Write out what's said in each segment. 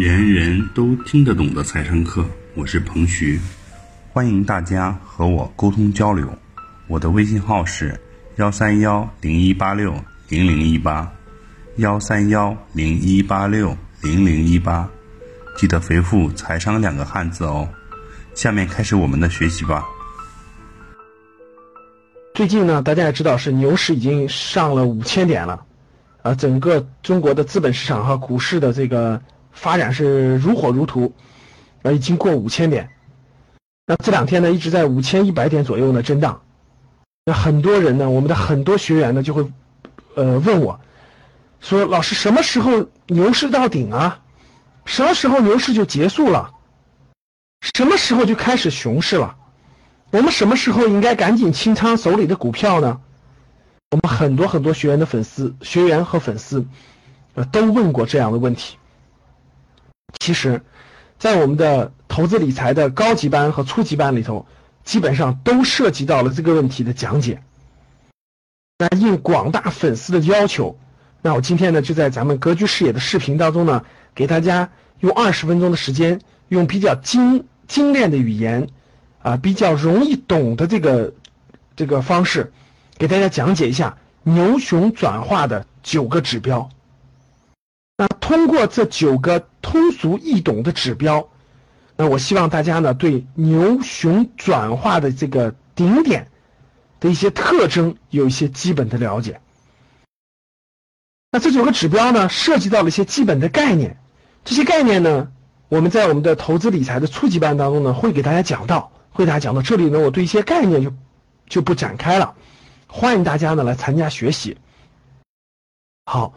人人都听得懂的财商课，我是彭徐，欢迎大家和我沟通交流。我的微信号是幺三幺零一八六零零一八，幺三幺零一八六零零一八，记得回复“财商”两个汉字哦。下面开始我们的学习吧。最近呢，大家也知道是牛市已经上了五千点了，啊，整个中国的资本市场和股市的这个发展是如火如荼，啊，已经过五千点。那这两天呢，一直在五千一百点左右呢震荡。那很多人呢，我们的很多学员呢就会，呃，问我，说老师什么时候牛市到顶啊？什么时候牛市就结束了？什么时候就开始熊市了？我们什么时候应该赶紧清仓手里的股票呢？我们很多很多学员的粉丝、学员和粉丝，呃，都问过这样的问题。其实，在我们的投资理财的高级班和初级班里头，基本上都涉及到了这个问题的讲解。那应广大粉丝的要求，那我今天呢，就在咱们格局视野的视频当中呢，给大家用二十分钟的时间，用比较精精炼的语言。啊，比较容易懂的这个这个方式，给大家讲解一下牛熊转化的九个指标。通过这九个通俗易懂的指标，那我希望大家呢对牛熊转化的这个顶点的一些特征有一些基本的了解。那这九个指标呢，涉及到了一些基本的概念，这些概念呢，我们在我们的投资理财的初级班当中呢，会给大家讲到。会给大家讲到这里呢，我对一些概念就就不展开了，欢迎大家呢来参加学习。好，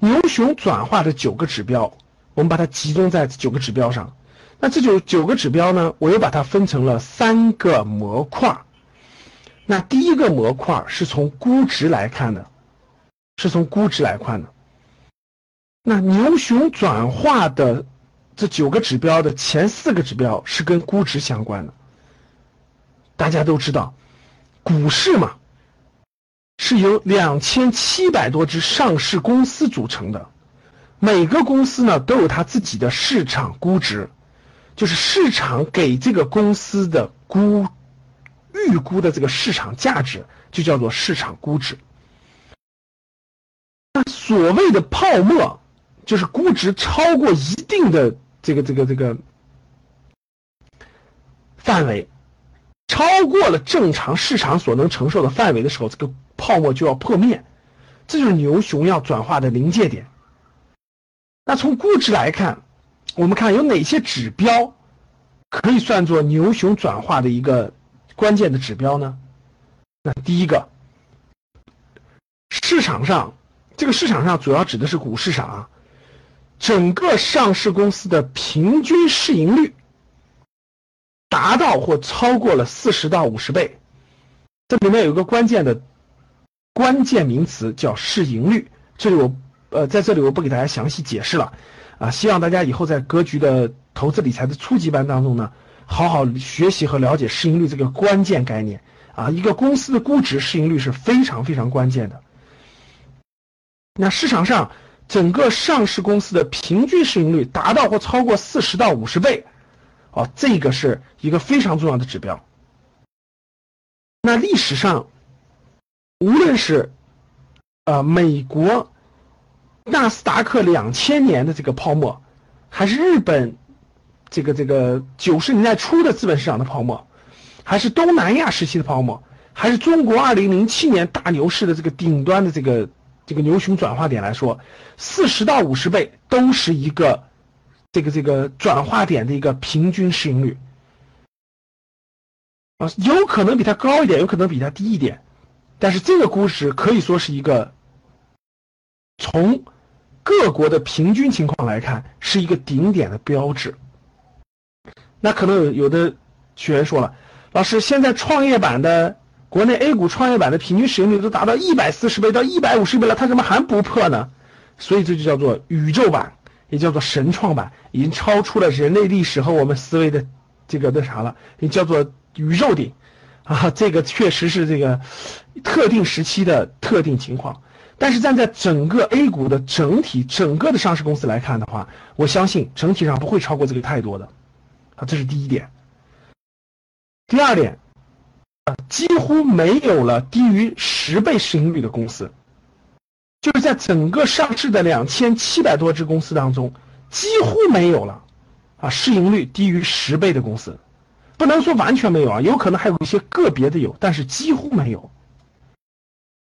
牛熊转化的九个指标，我们把它集中在九个指标上。那这九九个指标呢，我又把它分成了三个模块。那第一个模块是从估值来看的，是从估值来看的。那牛熊转化的这九个指标的前四个指标是跟估值相关的。大家都知道，股市嘛，是由两千七百多只上市公司组成的，每个公司呢都有它自己的市场估值，就是市场给这个公司的估预估的这个市场价值，就叫做市场估值。那所谓的泡沫，就是估值超过一定的这个这个这个范围。超过了正常市场所能承受的范围的时候，这个泡沫就要破灭，这就是牛熊要转化的临界点。那从估值来看，我们看有哪些指标可以算作牛熊转化的一个关键的指标呢？那第一个，市场上这个市场上主要指的是股市上啊，整个上市公司的平均市盈率。达到或超过了四十到五十倍，这里面有一个关键的关键名词叫市盈率。这里我呃在这里我不给大家详细解释了啊，希望大家以后在格局的投资理财的初级班当中呢，好好学习和了解市盈率这个关键概念啊。一个公司的估值市盈率是非常非常关键的。那市场上整个上市公司的平均市盈率达到或超过四十到五十倍。哦，这个是一个非常重要的指标。那历史上，无论是呃美国纳斯达克两千年的这个泡沫，还是日本这个这个九十年代初的资本市场的泡沫，还是东南亚时期的泡沫，还是中国二零零七年大牛市的这个顶端的这个这个牛熊转化点来说，四十到五十倍都是一个。这个这个转化点的一个平均市盈率啊，有可能比它高一点，有可能比它低一点，但是这个估值可以说是一个从各国的平均情况来看是一个顶点的标志。那可能有有的学员说了，老师，现在创业板的国内 A 股创业板的平均市盈率都达到一百四十倍到一百五十倍了，它怎么还不破呢？所以这就叫做宇宙版。也叫做神创版，已经超出了人类历史和我们思维的这个那啥了，也叫做宇宙顶，啊，这个确实是这个特定时期的特定情况。但是站在整个 A 股的整体整个的上市公司来看的话，我相信整体上不会超过这个太多的，啊，这是第一点。第二点，啊，几乎没有了低于十倍市盈率的公司，就是在整个上市的两千七百多只公司当中，几乎没有了，啊，市盈率低于十倍的公司，不能说完全没有啊，有可能还有一些个别的有，但是几乎没有。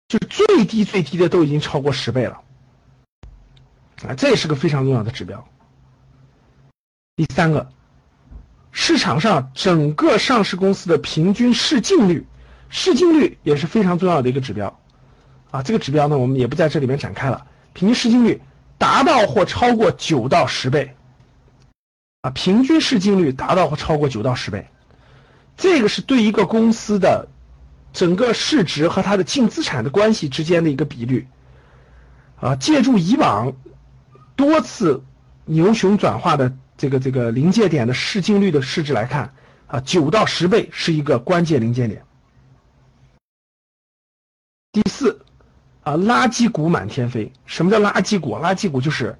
就最低最低的都已经超过十倍了，啊，这也是个非常重要的指标。第三个，市场上整个上市公司的平均市净率，市净率也是非常重要的一个指标，啊，这个指标呢我们也不在这里面展开了。平均市净率达到或超过九到十倍，啊，平均市净率达到或超过九到十倍，这个是对一个公司的。整个市值和它的净资产的关系之间的一个比率，啊，借助以往多次牛熊转化的这个这个临界点的市净率的市值来看，啊，九到十倍是一个关键临界点。第四，啊，垃圾股满天飞。什么叫垃圾股？垃圾股就是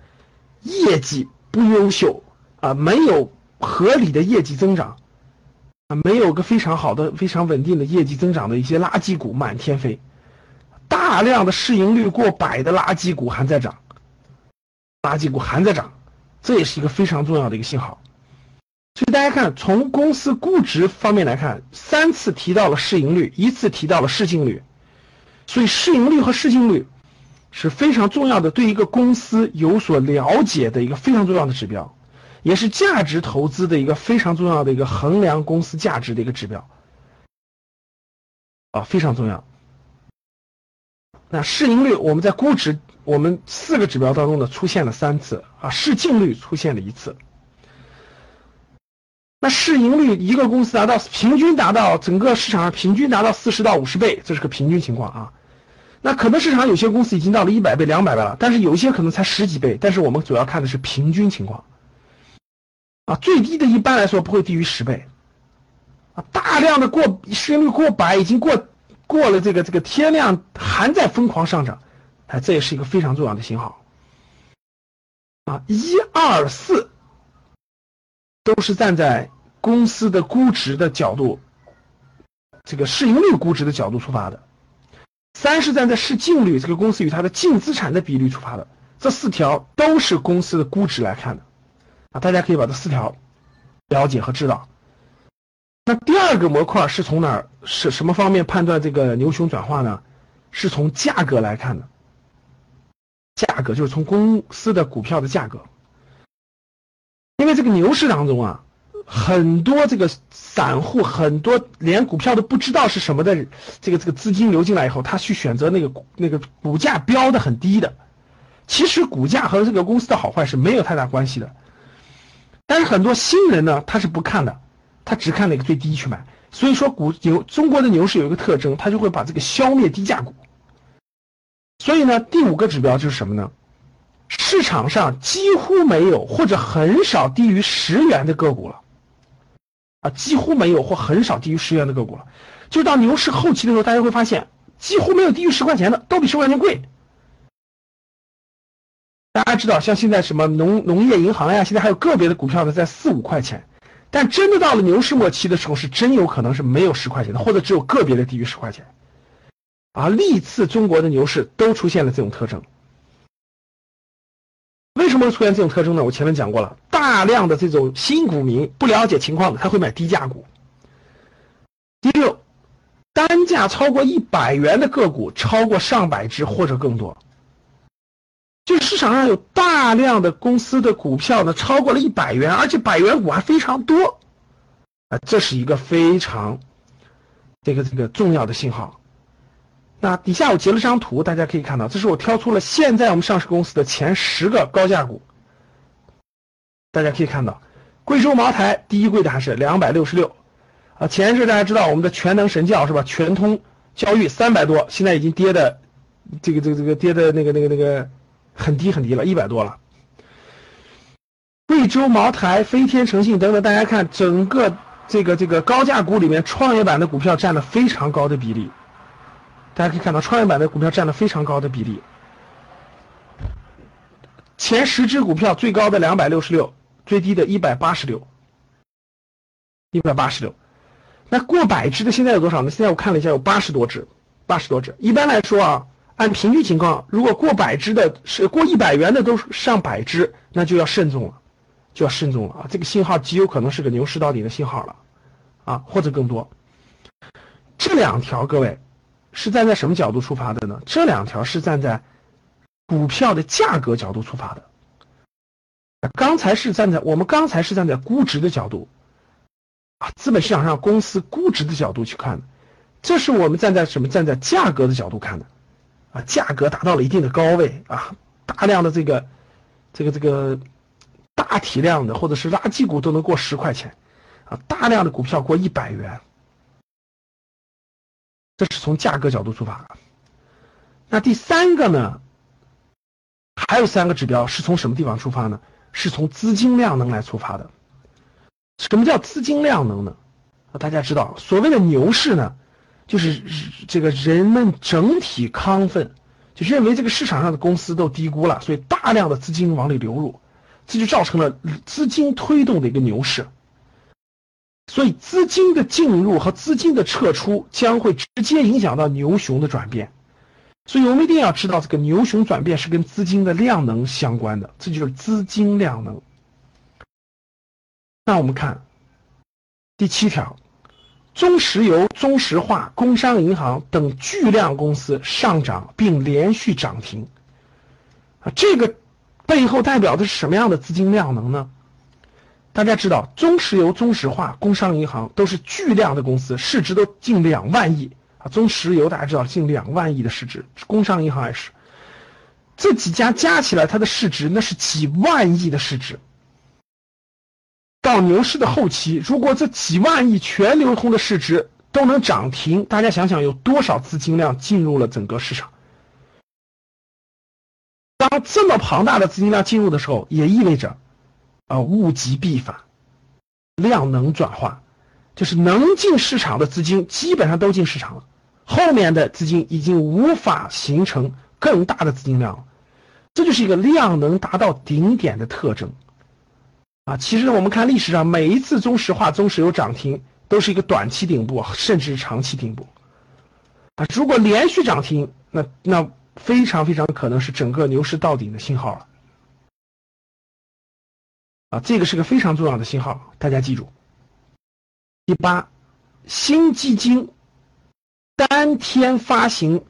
业绩不优秀，啊，没有合理的业绩增长。啊没有个非常好的、非常稳定的业绩增长的一些垃圾股满天飞，大量的市盈率过百的垃圾股还在涨，垃圾股还在涨，这也是一个非常重要的一个信号。所以大家看，从公司估值方面来看，三次提到了市盈率，一次提到了市净率，所以市盈率和市净率是非常重要的，对一个公司有所了解的一个非常重要的指标。也是价值投资的一个非常重要的一个衡量公司价值的一个指标，啊，非常重要。那市盈率，我们在估值，我们四个指标当中呢出现了三次，啊，市净率出现了一次。那市盈率，一个公司达到平均达到整个市场上平均达到四十到五十倍，这是个平均情况啊。那可能市场有些公司已经到了一百倍、两百倍了，但是有一些可能才十几倍，但是我们主要看的是平均情况。啊，最低的一般来说不会低于十倍，啊，大量的过市盈率过百，已经过过了这个这个天量，还在疯狂上涨，哎，这也是一个非常重要的信号。啊，一二四都是站在公司的估值的角度，这个市盈率估值的角度出发的，三是站在市净率这个公司与它的净资产的比率出发的，这四条都是公司的估值来看的。啊，大家可以把这四条了解和知道。那第二个模块是从哪儿是什么方面判断这个牛熊转化呢？是从价格来看的。价格就是从公司的股票的价格。因为这个牛市当中啊，很多这个散户很多连股票都不知道是什么的这个这个资金流进来以后，他去选择那个那个股价标的很低的。其实股价和这个公司的好坏是没有太大关系的。但是很多新人呢，他是不看的，他只看那个最低去买。所以说，股牛中国的牛市有一个特征，他就会把这个消灭低价股。所以呢，第五个指标就是什么呢？市场上几乎没有或者很少低于十元的个股了，啊，几乎没有或很少低于十元的个股了。就到牛市后期的时候，大家会发现几乎没有低于十块钱的，都比十块钱贵。大家知道，像现在什么农农业银行呀，现在还有个别的股票呢，在四五块钱，但真的到了牛市末期的时候，是真有可能是没有十块钱的，或者只有个别的低于十块钱。啊，历次中国的牛市都出现了这种特征。为什么会出现这种特征呢？我前面讲过了，大量的这种新股民不了解情况的，他会买低价股。第六，单价超过一百元的个股超过上百只或者更多。就市场上有大量的公司的股票呢，超过了一百元，而且百元股还非常多，啊，这是一个非常这个这个重要的信号。那底下我截了张图，大家可以看到，这是我挑出了现在我们上市公司的前十个高价股。大家可以看到，贵州茅台第一贵的还是两百六十六，啊，前是大家知道我们的全能神教是吧？全通教育三百多，现在已经跌的这个这个这个跌的那个那个那个。很低很低了，一百多了。贵州茅台、飞天诚信等等，大家看整个这个这个高价股里面，创业板的股票占了非常高的比例。大家可以看到，创业板的股票占了非常高的比例。前十只股票最高的两百六十六，最低的一百八十六，一百八十六。那过百只的现在有多少呢？现在我看了一下，有八十多只，八十多只。一般来说啊，按平均情况，如果过百只的是过一百元的都上百只，那就要慎重了，就要慎重了啊！这个信号极有可能是个牛市到底的信号了，啊，或者更多。这两条各位是站在什么角度出发的呢？这两条是站在股票的价格角度出发的。刚才是站在我们刚才是站在估值的角度。啊，资本市场上公司估值的角度去看的，这是我们站在什么？站在价格的角度看的，啊，价格达到了一定的高位啊，大量的这个，这个这个大体量的或者是垃圾股都能过十块钱，啊，大量的股票过一百元，这是从价格角度出发。那第三个呢？还有三个指标是从什么地方出发呢？是从资金量能来出发的。什么叫资金量能呢？啊，大家知道，所谓的牛市呢，就是这个人们整体亢奋，就认为这个市场上的公司都低估了，所以大量的资金往里流入，这就造成了资金推动的一个牛市。所以资金的进入和资金的撤出将会直接影响到牛熊的转变。所以我们一定要知道，这个牛熊转变是跟资金的量能相关的，这就是资金量能。那我们看第七条，中石油、中石化、工商银行等巨量公司上涨并连续涨停，啊，这个背后代表的是什么样的资金量能呢？大家知道，中石油、中石化、工商银行都是巨量的公司，市值都近两万亿啊。中石油大家知道近两万亿的市值，工商银行也是，这几家加起来它的市值那是几万亿的市值。到牛市的后期，如果这几万亿全流通的市值都能涨停，大家想想有多少资金量进入了整个市场？当这么庞大的资金量进入的时候，也意味着，啊，物极必反，量能转化，就是能进市场的资金基本上都进市场了，后面的资金已经无法形成更大的资金量了，这就是一个量能达到顶点的特征。啊，其实我们看历史上每一次中石化、中石油涨停，都是一个短期顶部，甚至是长期顶部。啊，如果连续涨停，那那非常非常可能是整个牛市到顶的信号了。啊，这个是个非常重要的信号，大家记住。第八，新基金单天发行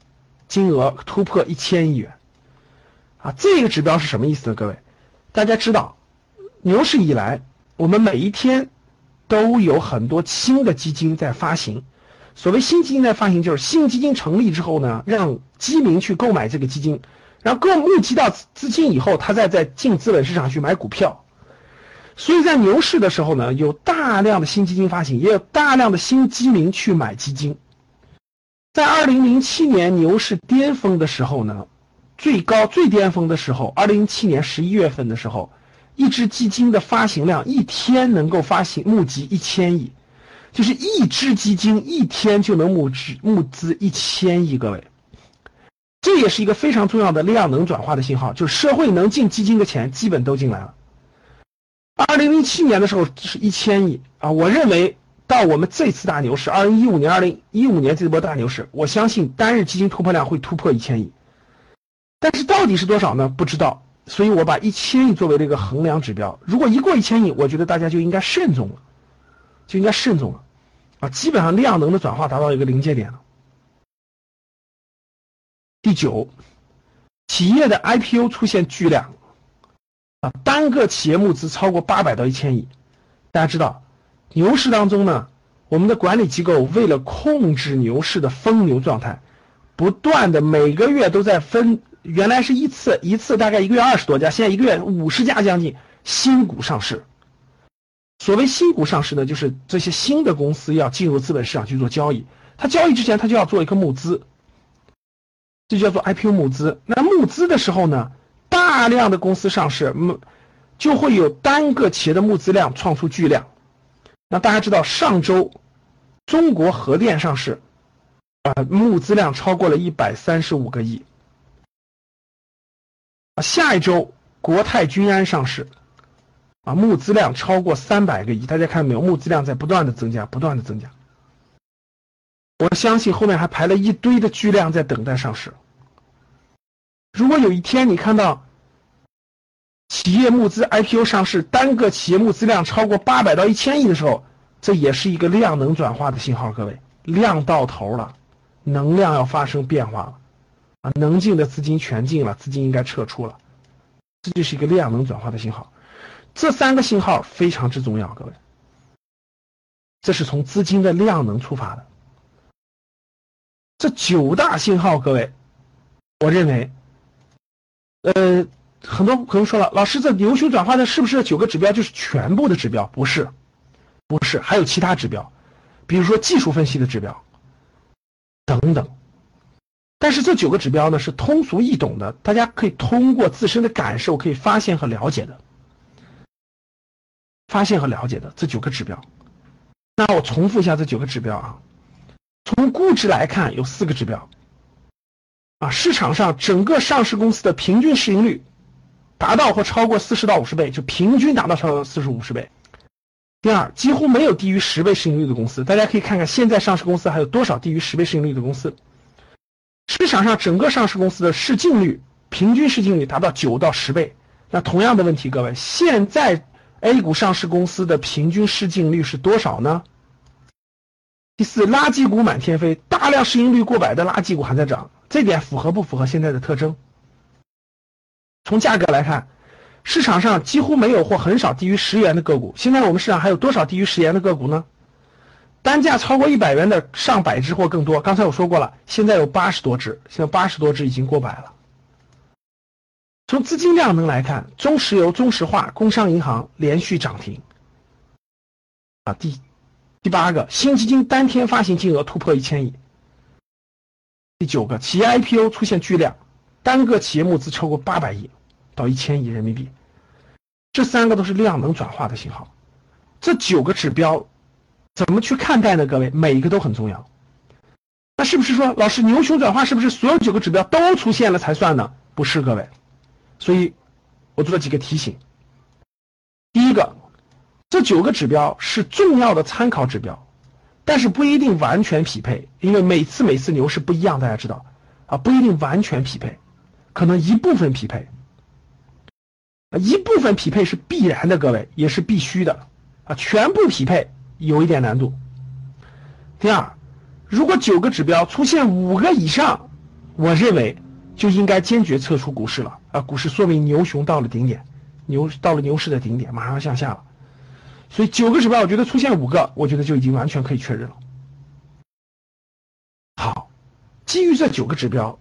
金额突破一千亿元。啊，这个指标是什么意思呢？各位，大家知道。牛市以来，我们每一天都有很多新的基金在发行。所谓新基金在发行，就是新基金成立之后呢，让基民去购买这个基金，然后购募集到资金以后，他再在进资本市场去买股票。所以在牛市的时候呢，有大量的新基金发行，也有大量的新基民去买基金。在二零零七年牛市巅峰的时候呢，最高最巅峰的时候，二零零七年十一月份的时候。一只基金的发行量一天能够发行募集一千亿，就是一只基金一天就能募资募资一千亿。各位，这也是一个非常重要的量能转化的信号，就是社会能进基金的钱基本都进来了。二零零七年的时候是一千亿啊，我认为到我们这次大牛市，二零一五年、二零一五年这波大牛市，我相信单日基金突破量会突破一千亿，但是到底是多少呢？不知道。所以我把一千亿作为这个衡量指标，如果一过一千亿，我觉得大家就应该慎重了，就应该慎重了，啊，基本上量能的转化达到一个临界点了。第九，企业的 IPO 出现巨量，啊，单个企业募资超过八百到一千亿。大家知道，牛市当中呢，我们的管理机构为了控制牛市的疯牛状态，不断的每个月都在分。原来是一次一次大概一个月二十多家，现在一个月五十家将近新股上市。所谓新股上市呢，就是这些新的公司要进入资本市场去做交易。它交易之前，它就要做一个募资，这叫做 IPO 募资。那募资的时候呢，大量的公司上市，募就会有单个企业的募资量创出巨量。那大家知道，上周中国核电上市，啊，募资量超过了一百三十五个亿。下一周国泰君安上市，啊，募资量超过三百个亿，大家看到没有？募资量在不断的增加，不断的增加。我相信后面还排了一堆的巨量在等待上市。如果有一天你看到企业募资 IPO 上市，单个企业募资量超过八百到一千亿的时候，这也是一个量能转化的信号。各位，量到头了，能量要发生变化了，啊，能进的资金全进了，资金应该撤出了，这就是一个量能转化的信号。这三个信号非常之重要，各位，这是从资金的量能出发的。这九大信号，各位，我认为，呃，很多朋友说了，老师，这牛熊转化的是不是九个指标就是全部的指标？不是，不是，还有其他指标，比如说技术分析的指标等等。但是这九个指标呢，是通俗易懂的，大家可以通过自身的感受可以发现和了解的，发现和了解的这九个指标。那我重复一下这九个指标啊。从估值来看，有四个指标，啊，市场上整个上市公司的平均市盈率达到或超过四十到五十倍，就平均达到超过四十五十倍。第二，几乎没有低于十倍市盈率的公司，大家可以看看现在上市公司还有多少低于十倍市盈率的公司。市场上整个上市公司的市净率平均市净率达到九到十倍。那同样的问题，各位，现在 A 股上市公司的平均市净率是多少呢？第四，垃圾股满天飞，大量市盈率过百的垃圾股还在涨，这点符合不符合现在的特征？从价格来看，市场上几乎没有或很少低于十元的个股。现在我们市场还有多少低于十元的个股呢？单价超过一百元的上百只或更多。刚才我说过了，现在有八十多只，现在八十多只已经过百了。从资金量能来看，中石油、中石化、工商银行连续涨停。啊，第。第八个，新基金单天发行金额突破一千亿。第九个，企业 IPO 出现巨量，单个企业募资超过八百亿到一千亿人民币。这三个都是量能转化的信号。这九个指标怎么去看待呢？各位，每一个都很重要。那是不是说，老师牛熊转化是不是所有九个指标都出现了才算呢？不是，各位。所以，我做了几个提醒。第一个。这九个指标是重要的参考指标，但是不一定完全匹配，因为每次每次牛市不一样，大家知道啊，不一定完全匹配，可能一部分匹配，一部分匹配是必然的，各位也是必须的啊，全部匹配有一点难度。第二，如果九个指标出现五个以上，我认为就应该坚决撤出股市了啊，股市说明牛熊到了顶点，牛到了牛市的顶点，马上向下了。所以九个指标，我觉得出现五个，我觉得就已经完全可以确认了。好，基于这九个指标，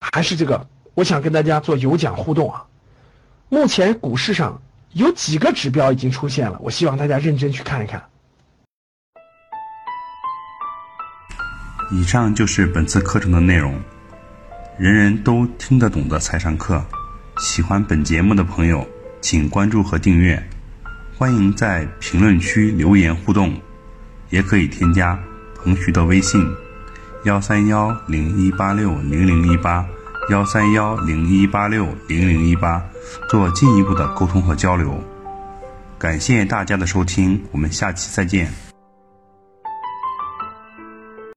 还是这个，我想跟大家做有奖互动啊。目前股市上有几个指标已经出现了，我希望大家认真去看一看。以上就是本次课程的内容，人人都听得懂的财商课。喜欢本节目的朋友，请关注和订阅。欢迎在评论区留言互动，也可以添加彭徐的微信：幺三幺零一八六零零一八，幺三幺零一八六零零一八，做进一步的沟通和交流。感谢大家的收听，我们下期再见。